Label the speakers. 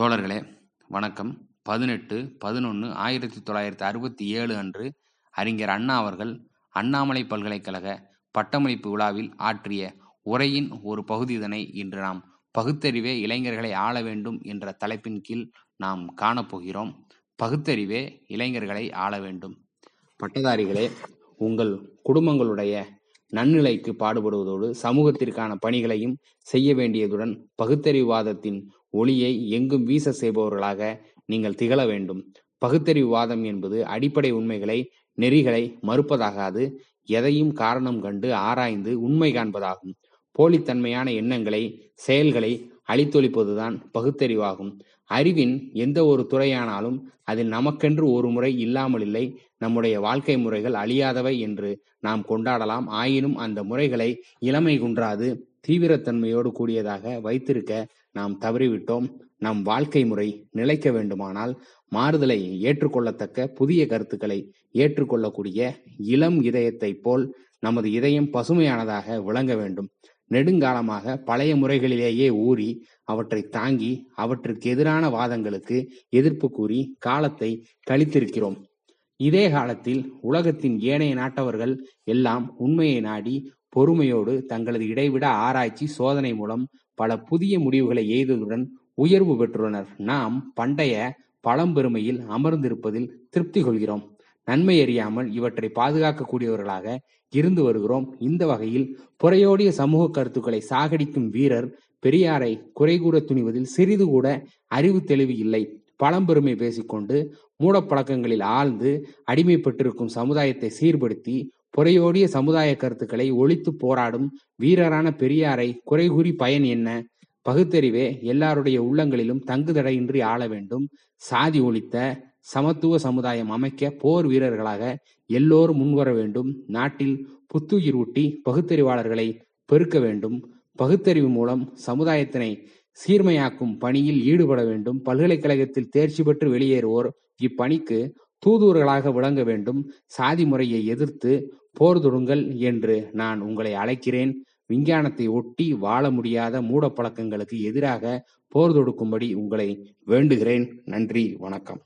Speaker 1: தோழர்களே வணக்கம். பதினெட்டு பதினொன்று ஆயிரத்தி தொள்ளாயிரத்தி அறுபத்தி ஏழு அன்று அறிஞர் அண்ணா அவர்கள் அண்ணாமலை பல்கலைக்கழக பட்டமளிப்பு விழாவில் ஆற்றிய உரையின் ஒரு பகுதிதனை இன்று நாம் பகுத்தறிவே இளைஞர்களை ஆள வேண்டும் என்ற தலைப்பின் கீழ் நாம் காணப்போகிறோம். பகுத்தறிவே இளைஞர்களை ஆள வேண்டும். பட்டதாரிகளே உங்கள் குடும்பங்களுடைய நன்னிலைக்கு பாடுபடுவதோடு சமூகத்திற்கான பணிகளையும் செய்ய வேண்டியதுடன் பகுத்தறிவாதத்தின் ஒளியை எங்கும் வீச செய்பவர்களாக நீங்கள் திகழ வேண்டும். பகுத்தறிவுவாதம் என்பது அடிப்படை உண்மைகளை நெறிகளை மறுப்பதாகாது. எதையும் காரணம் கண்டு ஆராய்ந்து உண்மை காண்பதாகும். போலித்தன்மையான எண்ணங்களை செயல்களை அழித்தொழிப்பதுதான் பகுத்தறிவாகும். அறிவின் எந்த ஒரு துறையானாலும் அதில் நமக்கென்று ஒரு முறை இல்லாமல் இல்லை. நம்முடைய வாழ்க்கை முறைகள் அழியாதவை என்று நாம் கொண்டாடலாம். ஆயினும் அந்த முறைகளை இளமை குன்றாது தீவிரத்தன்மையோடு கூடியதாக வைத்திருக்க நாம் தவறிவிட்டோம். நம் வாழ்க்கை முறை நிலைக்க வேண்டுமானால் மாறுதலை ஏற்றுக்கொள்ளத்தக்க புதிய கருத்துக்களை ஏற்றுக்கொள்ளக்கூடிய இளம் இதயத்தைப் போல் நமது இதயம் பசுமையானதாக விளங்க வேண்டும். நெடுங்காலமாக பழைய முறைகளிலேயே ஊறி அவற்றை தாங்கி அவற்றுக்கு எதிரான வாதங்களுக்கு எதிர்ப்பு கூறி காலத்தை கழித்திருக்கிறோம். இதே காலத்தில் உலகத்தின் ஏனைய நாட்டவர்கள் எல்லாம் உண்மையை நாடி பொறுமையோடு தங்களது இடைவிட ஆராய்ச்சி சோதனை மூலம் பல புதிய முடிவுகளை எய்ததுடன் உயர்வு பெற்றுள்ளனர். நாம் பண்டைய பழம்பெருமையில் அமர்ந்திருப்பதில் திருப்தி கொள்கிறோம். நன்மை அறியாமல் இவற்றை பாதுகாக்கக்கூடியவர்களாக இருந்து வருகிறோம். இந்த வகையில் புறையோடிய சமூக கருத்துக்களை சாகடிக்கும் வீரர் பெரியாரை குறை கூற துணிவதில் சிறிது கூட அறிவு தெளிவு இல்லை. பழம்பெருமை பேசிக்கொண்டு மூடப்பழக்கங்களில் ஆழ்ந்து அடிமைப்பட்டிருக்கும் சமுதாயத்தை சீர்படுத்தி புறையோடிய சமுதாய கருத்துக்களை ஒழித்து போராடும் வீரரான பெரியாரை குறைகூறி பயன் என்ன? பகுத்தறிவே எல்லாருடைய உள்ளங்களிலும் தங்குதடையின்றி ஆள வேண்டும். சாதி ஒழித்த சமத்துவ சமுதாயம் அமைக்க போர் வீரர்களாக எல்லோரும் முன்வர வேண்டும். நாட்டில் புத்துயிர் ஊட்டி பகுத்தறிவாளர்களை பெருக்க வேண்டும். பகுத்தறிவு மூலம் சமுதாயத்தினை சீர்மையாக்கும் பணியில் ஈடுபட வேண்டும். பல்கலைக்கழகத்தில் தேர்ச்சி பெற்று வெளியேறுவோர் இப்பணிக்கு தூதுவர்களாக விளங்க வேண்டும். சாதி முறையை எதிர்த்து போர் தொடுங்கள் என்று நான் உங்களை அழைக்கிறேன். விஞ்ஞானத்தை ஒட்டி வாழ முடியாத மூட பழக்கங்களுக்கு எதிராக போர் தொடுக்கும்படி உங்களை வேண்டுகிறேன். நன்றி வணக்கம்.